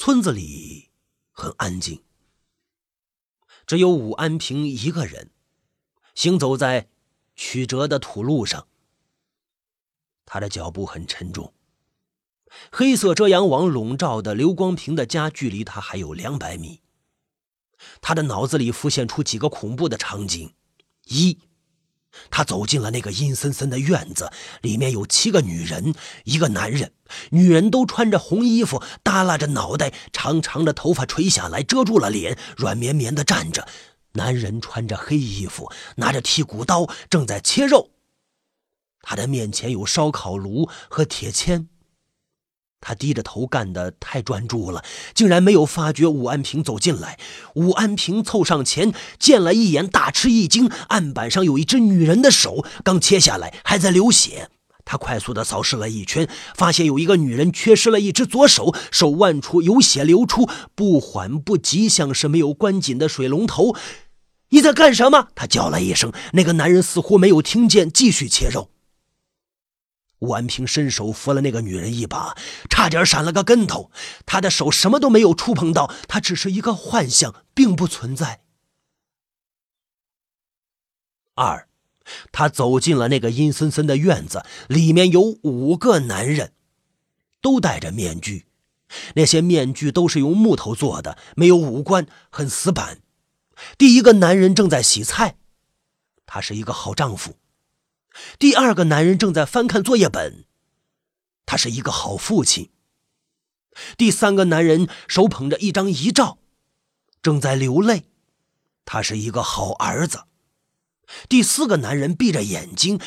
村子里很安静，只有武安平一个人行走在曲折的土路上。他的脚步很沉重。黑色遮阳网笼罩的刘光平的家距离他还有两百米。他的脑子里浮现出几个恐怖的场景：一，他走进了那个阴森森的院子，里面有七个女人，一个男人，女人都穿着红衣服，耷拉着脑袋，长长的头发垂下来遮住了脸，软绵绵的站着。男人穿着黑衣服，拿着剔骨刀，正在切肉。他的面前有烧烤炉和铁签。他低着头干得太专注了，竟然没有发觉武安平走进来。武安平凑上前，见了一眼，大吃一惊。案板上有一只女人的手，刚切下来，还在流血。他快速地扫视了一圈，发现有一个女人缺失了一只左手，手腕处有血流出，不缓不急，像是没有关紧的水龙头。你在干什么？他叫了一声。那个男人似乎没有听见，继续切肉。武安平伸手扶了那个女人一把，差点闪了个跟头。他的手什么都没有触碰到，他只是一个幻象，并不存在。二，他走进了那个阴森森的院子，里面有五个男人，都戴着面具，那些面具都是用木头做的，没有五官，很死板。第一个男人正在洗菜，他是一个好丈夫。第二个男人正在翻看作业本，他是一个好父亲。第三个男人手捧着一张遗照，正在流泪，他是一个好儿子。第四个男人闭着眼睛，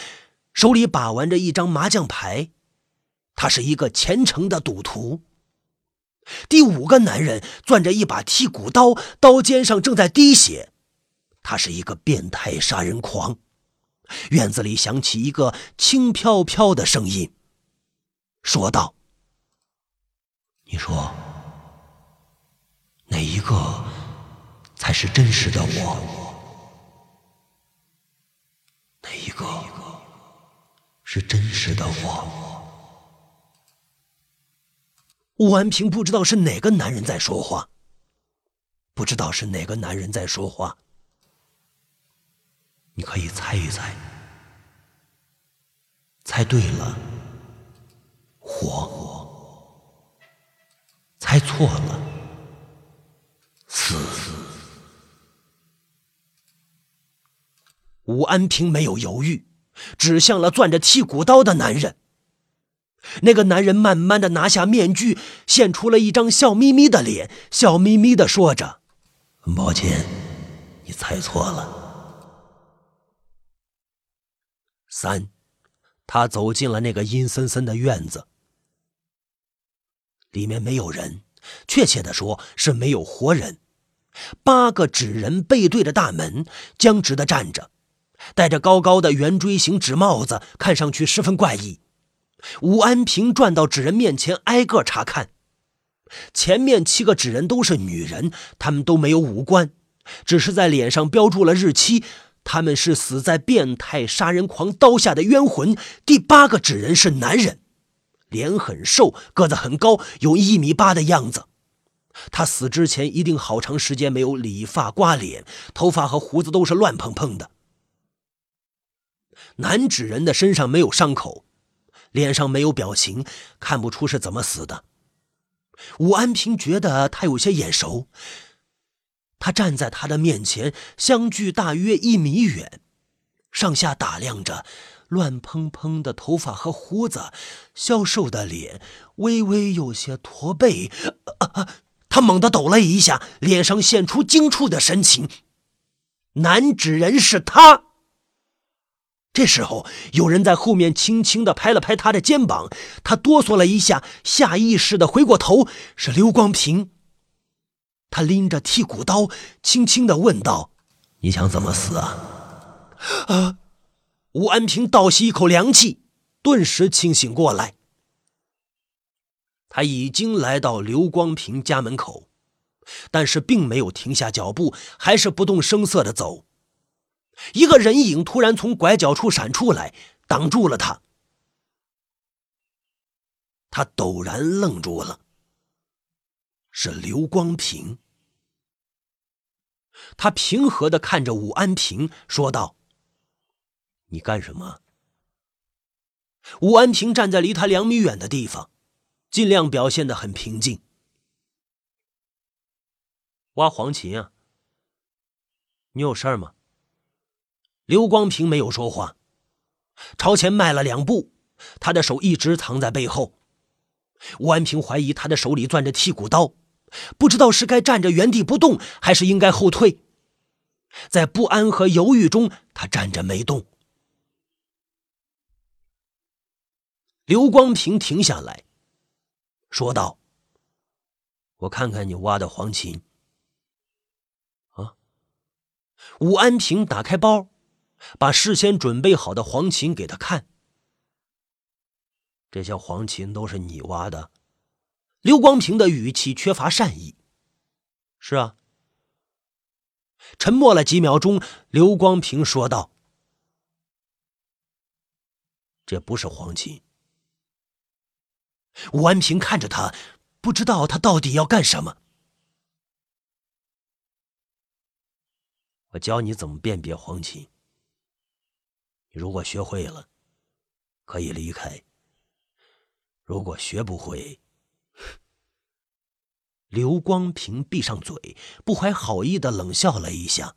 手里把玩着一张麻将牌，他是一个虔诚的赌徒。第五个男人攥着一把剔骨刀，刀尖上正在滴血，他是一个变态杀人狂。院子里响起一个轻飘飘的声音，说道：“你说，哪一个才是真实的我？哪一个是真实的我？”武安平不知道是哪个男人在说话，不知道是哪个男人在说话。你可以猜一猜，猜对了活，猜错了死。武安平没有犹豫，指向了攥着剔骨刀的男人。那个男人慢慢的拿下面具，现出了一张笑眯眯的脸，笑眯眯的说着：“很抱歉，你猜错了。”三，他走进了那个阴森森的院子，里面没有人，确切的说是没有活人。八个纸人背对着大门，僵直的站着，戴着高高的圆锥形纸帽子，看上去十分怪异。武安平转到纸人面前，挨个查看。前面七个纸人都是女人，她们都没有五官，只是在脸上标注了日期。他们是死在变态杀人狂刀下的冤魂。第八个纸人是男人，脸很瘦，个子很高，有一米八的样子。他死之前一定好长时间没有理发刮脸，头发和胡子都是乱蓬蓬的。男纸人的身上没有伤口，脸上没有表情，看不出是怎么死的。武安平觉得他有些眼熟。他站在他的面前，相距大约一米远，上下打量着乱蓬蓬的头发和胡子，消瘦的脸，微微有些驼背。他猛地抖了一下，脸上现出惊触的神情。男纸人是他。这时候，有人在后面轻轻地拍了拍他的肩膀，他哆嗦了一下，下意识地回过头，是刘光平。他拎着剔骨刀，轻轻的问道：“你想怎么死啊？”啊！吴安平倒吸一口凉气，顿时清醒过来。他已经来到刘光平家门口，但是并没有停下脚步，还是不动声色的走。一个人影突然从拐角处闪出来，挡住了他。他陡然愣住了。是刘光平。他平和的看着武安平，说道：“你干什么？”武安平站在离他两米远的地方，尽量表现的很平静。挖黄芩啊？你有事儿吗？刘光平没有说话，朝前迈了两步，他的手一直藏在背后。武安平怀疑他的手里攥着剔骨刀，不知道是该站着原地不动，还是应该后退。在不安和犹豫中，他站着没动。刘光平停下来，说道：“我看看你挖的黄芩。”啊！武安平打开包，把事先准备好的黄芩给他看。这些黄芩都是你挖的？刘光平的语气缺乏善意。是啊。沉默了几秒钟，刘光平说道：“这不是黄芩。”武安平看着他，不知道他到底要干什么。我教你怎么辨别黄芩。你如果学会了，可以离开；如果学不会，刘光平闭上嘴，不怀好意的冷笑了一下。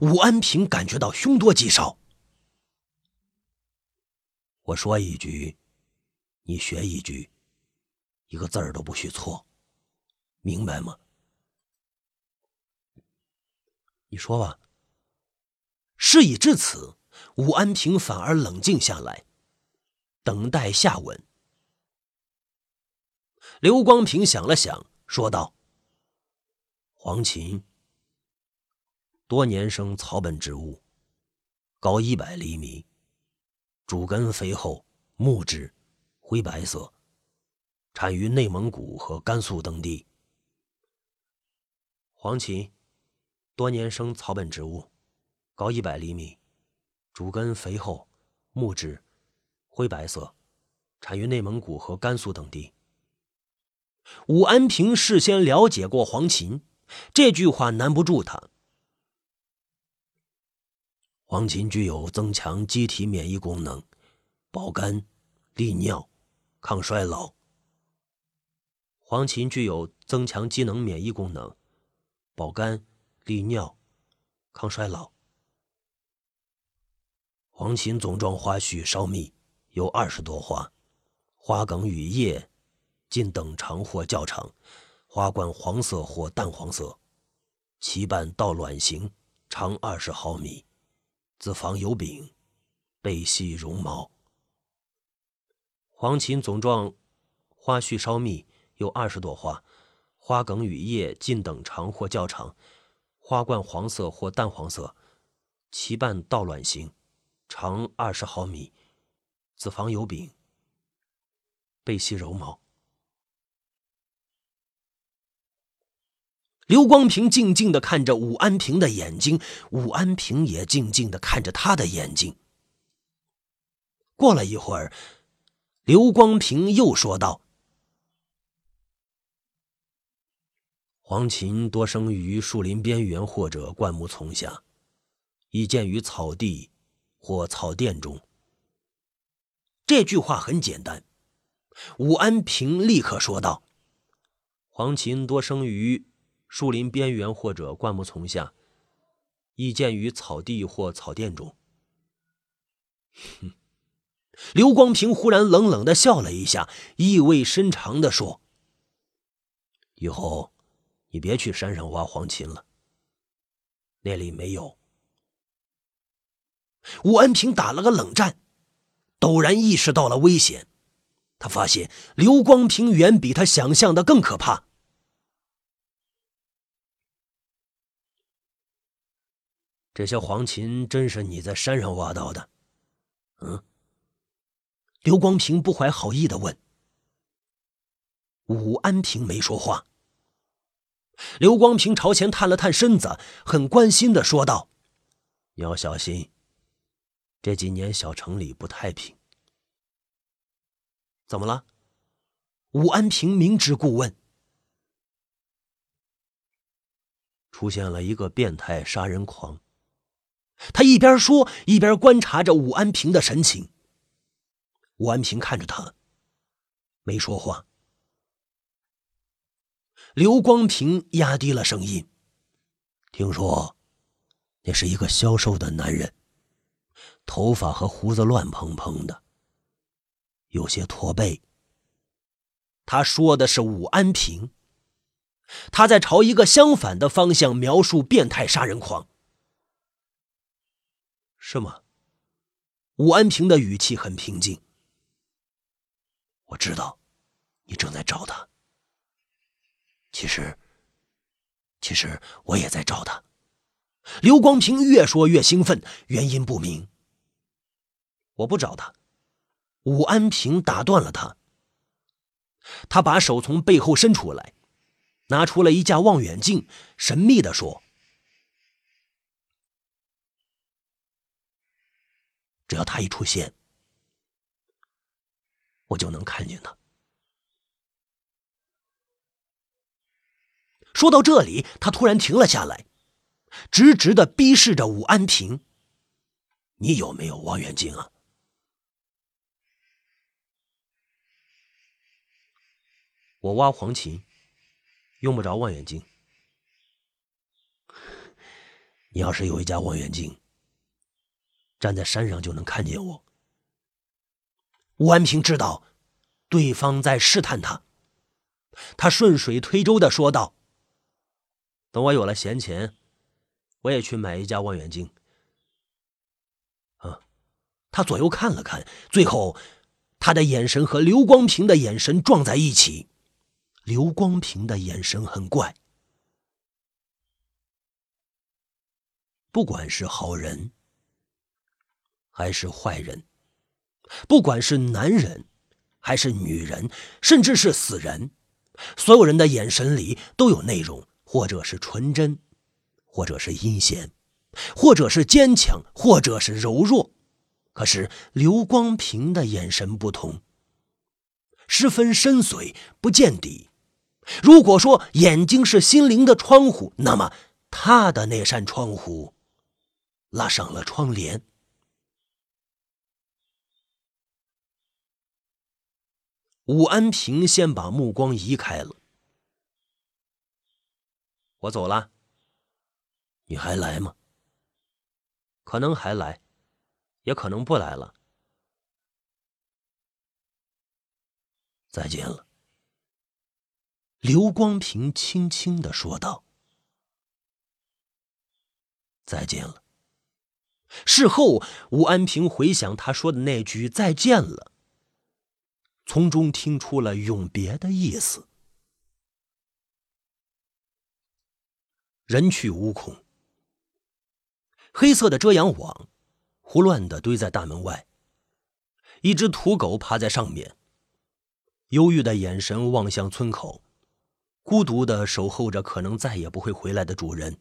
武安平感觉到凶多吉少。我说一句，你学一句，一个字儿都不许错，明白吗？你说吧。事已至此，武安平反而冷静下来，等待下文。刘光平想了想，说道：“黄芩，多年生草本植物，高一百厘米。”主根肥厚，木质，灰白色，产于内蒙古和甘肃等地。黄芪，多年生草本植物，高一百厘米，主根肥厚，木质，灰白色，产于内蒙古和甘肃等地。武安平事先了解过黄芩，这句话难不住他。黄芩具有增强机体免疫功能，保肝、利尿、抗衰老。黄芩具有增强机能免疫功能，保肝、利尿、抗衰老。黄芩总状花序稍密，有二十多花，花梗与叶近等长或较长，花冠黄色或淡黄色，其瓣倒卵形，长二十毫米。子房有柄，背细绒毛。黄芩总状花序稍密，有二十朵花，花梗与叶近等长或较长，花冠黄色或淡黄色，其瓣倒卵形，长二十毫米，子房有柄，背细柔毛。刘光平静静的看着武安平的眼睛，武安平也静静的看着他的眼睛。过了一会儿，刘光平又说道：“黄芩多生于树林边缘或者灌木丛下，易见于草地或草甸中。”这句话很简单，武安平立刻说道：“黄芩多生于。”树林边缘或者灌木丛下，易见于草地或草甸中。哼！刘光平忽然冷冷的笑了一下，意味深长的说：“以后你别去山上挖黄芩了，那里没有。”武安平打了个冷战，陡然意识到了危险。他发现刘光平远比他想象的更可怕。这些黄芩真是你在山上挖到的？嗯。刘光平不怀好意的问。武安平没说话。刘光平朝前探了探身子，很关心的说道：“要小心，这几年小城里不太平。怎么了？武安平明知故问。出现了一个变态杀人狂。他一边说，一边观察着武安平的神情。武安平看着他，没说话。刘光平压低了声音：“听说，那是一个消瘦的男人，头发和胡子乱蓬蓬的，有些驼背。”他说的是武安平。他在朝一个相反的方向描述变态杀人狂，是吗？武安平的语气很平静。我知道，你正在找他。其实，其实我也在找他。刘光平越说越兴奋，原因不明。我不找他。武安平打断了他。他把手从背后伸出来。拿出了一架望远镜，神秘的说：“只要他一出现，我就能看见他。”说到这里，他突然停了下来，直直的逼视着武安平：“你有没有望远镜啊？”我挖黄芩。用不着望远镜。你要是有一架望远镜，站在山上就能看见我。吴安平知道对方在试探他，他顺水推舟的说道：“等我有了闲钱，我也去买一架望远镜。”啊，他左右看了看，最后他的眼神和刘光平的眼神撞在一起。刘光平的眼神很怪，不管是好人还是坏人，不管是男人还是女人，甚至是死人，所有人的眼神里都有内容，或者是纯真，或者是阴险，或者是坚强，或者是柔弱。可是刘光平的眼神不同，十分深邃，不见底。如果说眼睛是心灵的窗户，那么他的那扇窗户拉上了窗帘。武安平先把目光移开了。我走了，你还来吗？可能还来，也可能不来了。再见了。刘光平轻轻的说道：“再见了。”事后，吴安平回想他说的那句“再见了”，从中听出了永别的意思。人去屋空，黑色的遮阳网胡乱的堆在大门外，一只土狗趴在上面，忧郁的眼神望向村口。孤独的守候着可能再也不会回来的主人。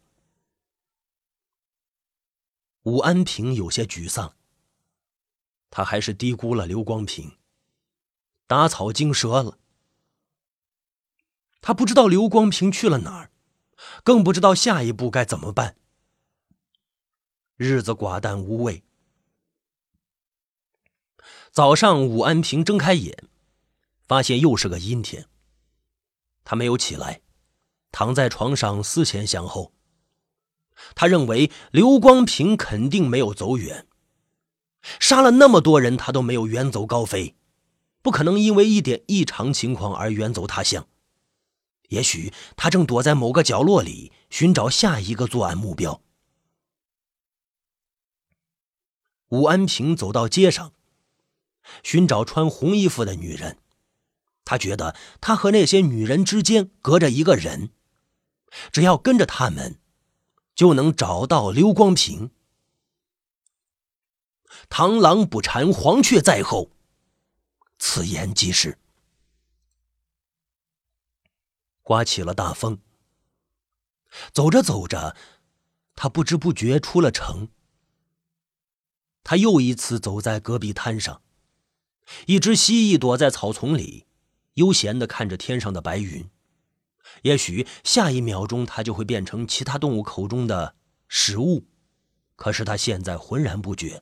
武安平有些沮丧，他还是低估了刘光平，打草惊蛇了。他不知道刘光平去了哪儿，更不知道下一步该怎么办。日子寡淡无味。早上，武安平睁开眼，发现又是个阴天。他没有起来，躺在床上思前想后。他认为刘光平肯定没有走远，杀了那么多人，他都没有远走高飞，不可能因为一点异常情况而远走他乡。也许他正躲在某个角落里寻找下一个作案目标。武安平走到街上，寻找穿红衣服的女人。他觉得他和那些女人之间隔着一个人，只要跟着他们，就能找到刘光平。螳螂捕蝉，黄雀在后，此言极是。刮起了大风，走着走着，他不知不觉出了城。他又一次走在戈壁滩上，一只蜥蜴躲在草丛里。悠闲的看着天上的白云。也许下一秒钟，他就会变成其他动物口中的食物。可是他现在浑然不觉。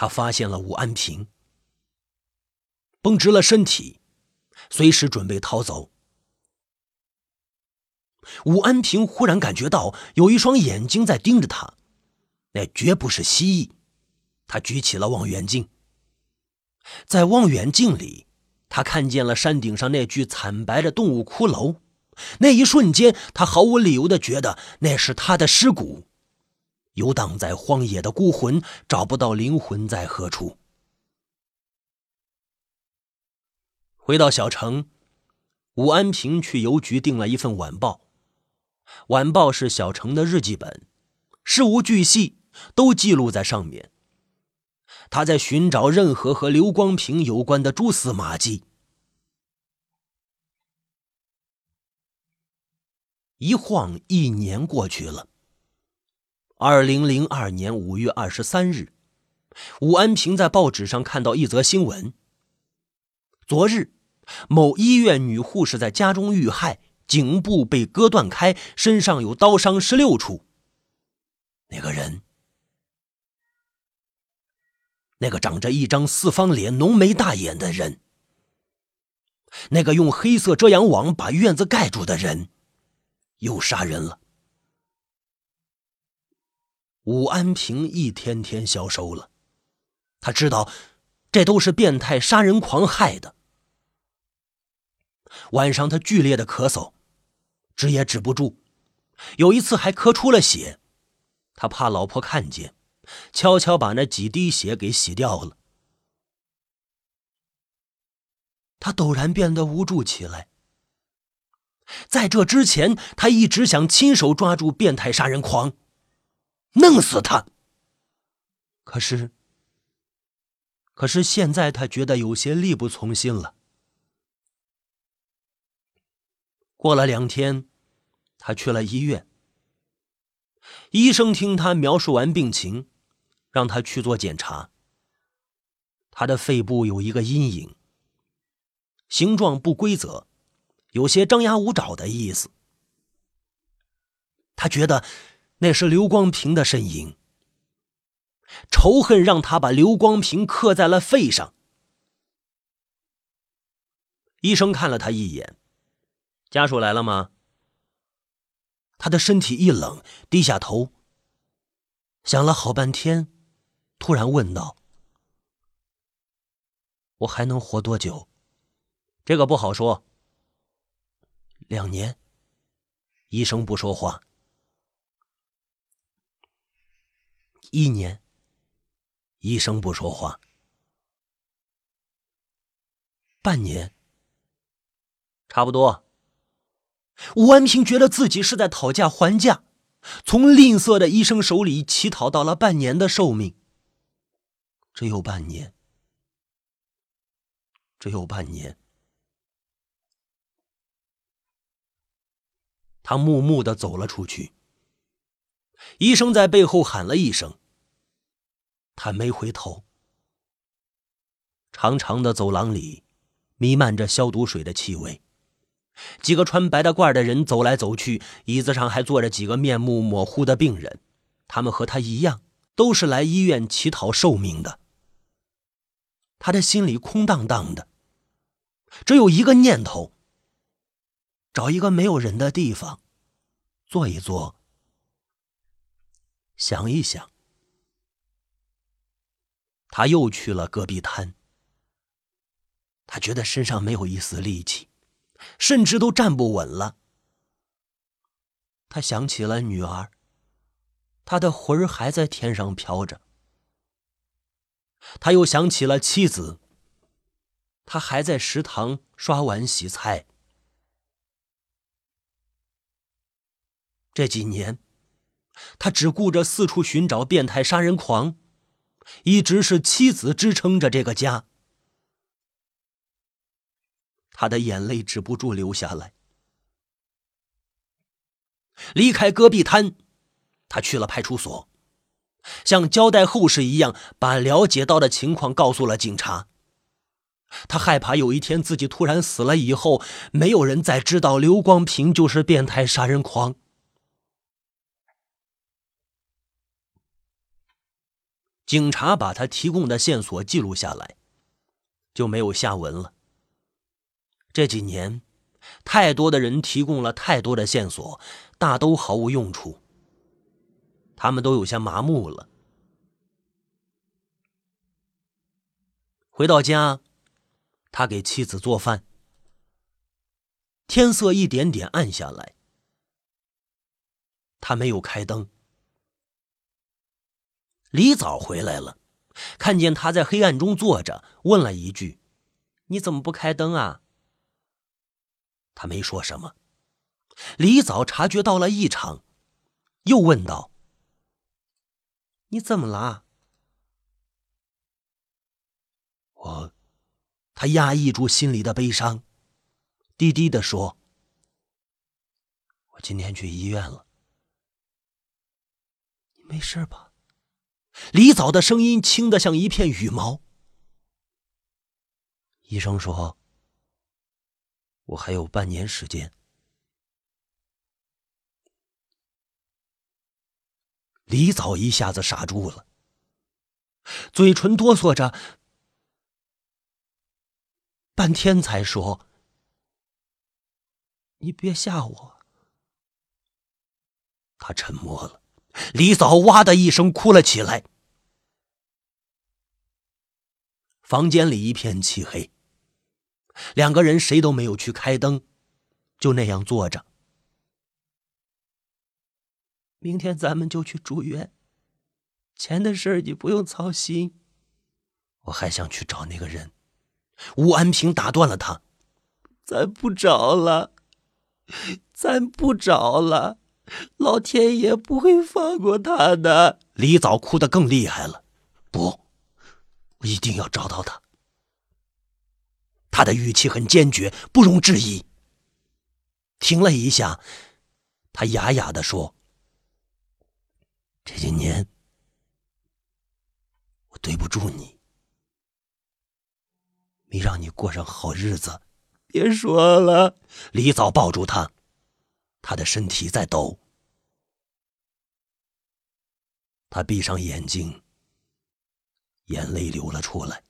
他发现了武安平，绷直了身体，随时准备逃走。武安平忽然感觉到有一双眼睛在盯着他，那绝不是蜥蜴。他举起了望远镜，在望远镜里，他看见了山顶上那具惨白的动物骷髅。那一瞬间，他毫无理由的觉得那是他的尸骨。游荡在荒野的孤魂找不到灵魂在何处。回到小城，武安平去邮局订了一份晚报。晚报是小城的日记本，事无巨细都记录在上面。他在寻找任何和刘光平有关的蛛丝马迹。一晃一年过去了。二零零二年五月二十三日，武安平在报纸上看到一则新闻：昨日，某医院女护士在家中遇害，颈部被割断开，身上有刀伤十六处。那个人。那个长着一张四方脸、浓眉大眼的人，那个用黑色遮阳网把院子盖住的人，又杀人了。武安平一天天消瘦了，他知道这都是变态杀人狂害的。晚上他剧烈的咳嗽，止也止不住，有一次还咳出了血，他怕老婆看见。悄悄把那几滴血给洗掉了。他陡然变得无助起来。在这之前，他一直想亲手抓住变态杀人狂，弄死他。可是，可是现在他觉得有些力不从心了。过了两天，他去了医院。医生听他描述完病情。让他去做检查。他的肺部有一个阴影，形状不规则，有些张牙舞爪的意思。他觉得那是刘光平的身影，仇恨让他把刘光平刻在了肺上。医生看了他一眼，家属来了吗？他的身体一冷，低下头，想了好半天。突然问道：“我还能活多久？”这个不好说。两年。医生不说话。一年。医生不说话。半年。差不多。吴安平觉得自己是在讨价还价，从吝啬的医生手里乞讨到了半年的寿命。只有半年，只有半年。他木木的走了出去。医生在背后喊了一声，他没回头。长长的走廊里，弥漫着消毒水的气味。几个穿白大褂的人走来走去，椅子上还坐着几个面目模糊的病人，他们和他一样，都是来医院乞讨寿命的。他的心里空荡荡的，只有一个念头：找一个没有人的地方，坐一坐，想一想。他又去了戈壁滩。他觉得身上没有一丝力气，甚至都站不稳了。他想起了女儿，他的魂儿还在天上飘着。他又想起了妻子，他还在食堂刷碗洗菜。这几年，他只顾着四处寻找变态杀人狂，一直是妻子支撑着这个家。他的眼泪止不住流下来。离开戈壁滩，他去了派出所。像交代后事一样，把了解到的情况告诉了警察。他害怕有一天自己突然死了以后，没有人再知道刘光平就是变态杀人狂。警察把他提供的线索记录下来，就没有下文了。这几年，太多的人提供了太多的线索，大都毫无用处。他们都有些麻木了。回到家，他给妻子做饭。天色一点点暗下来，他没有开灯。李早回来了，看见他在黑暗中坐着，问了一句：“你怎么不开灯啊？”他没说什么。李早察觉到了异常，又问道：“你怎么了？”我，他压抑住心里的悲伤，低低的说：“我今天去医院了。”你没事吧？李早的声音轻的像一片羽毛。医生说：“我还有半年时间。”李早一下子傻住了，嘴唇哆嗦着，半天才说：“你别吓我。”他沉默了。李嫂哇的一声哭了起来。房间里一片漆黑，两个人谁都没有去开灯，就那样坐着。明天咱们就去住院，钱的事你不用操心。我还想去找那个人。吴安平打断了他：“咱不找了，咱不找了。”老天爷不会放过他的。李早哭得更厉害了。不，我一定要找到他。他的语气很坚决，不容置疑。停了一下，他哑哑的说：“这些年，我对不住你，没让你过上好日子。”别说了。李早抱住他。他的身体在抖，他闭上眼睛，眼泪流了出来。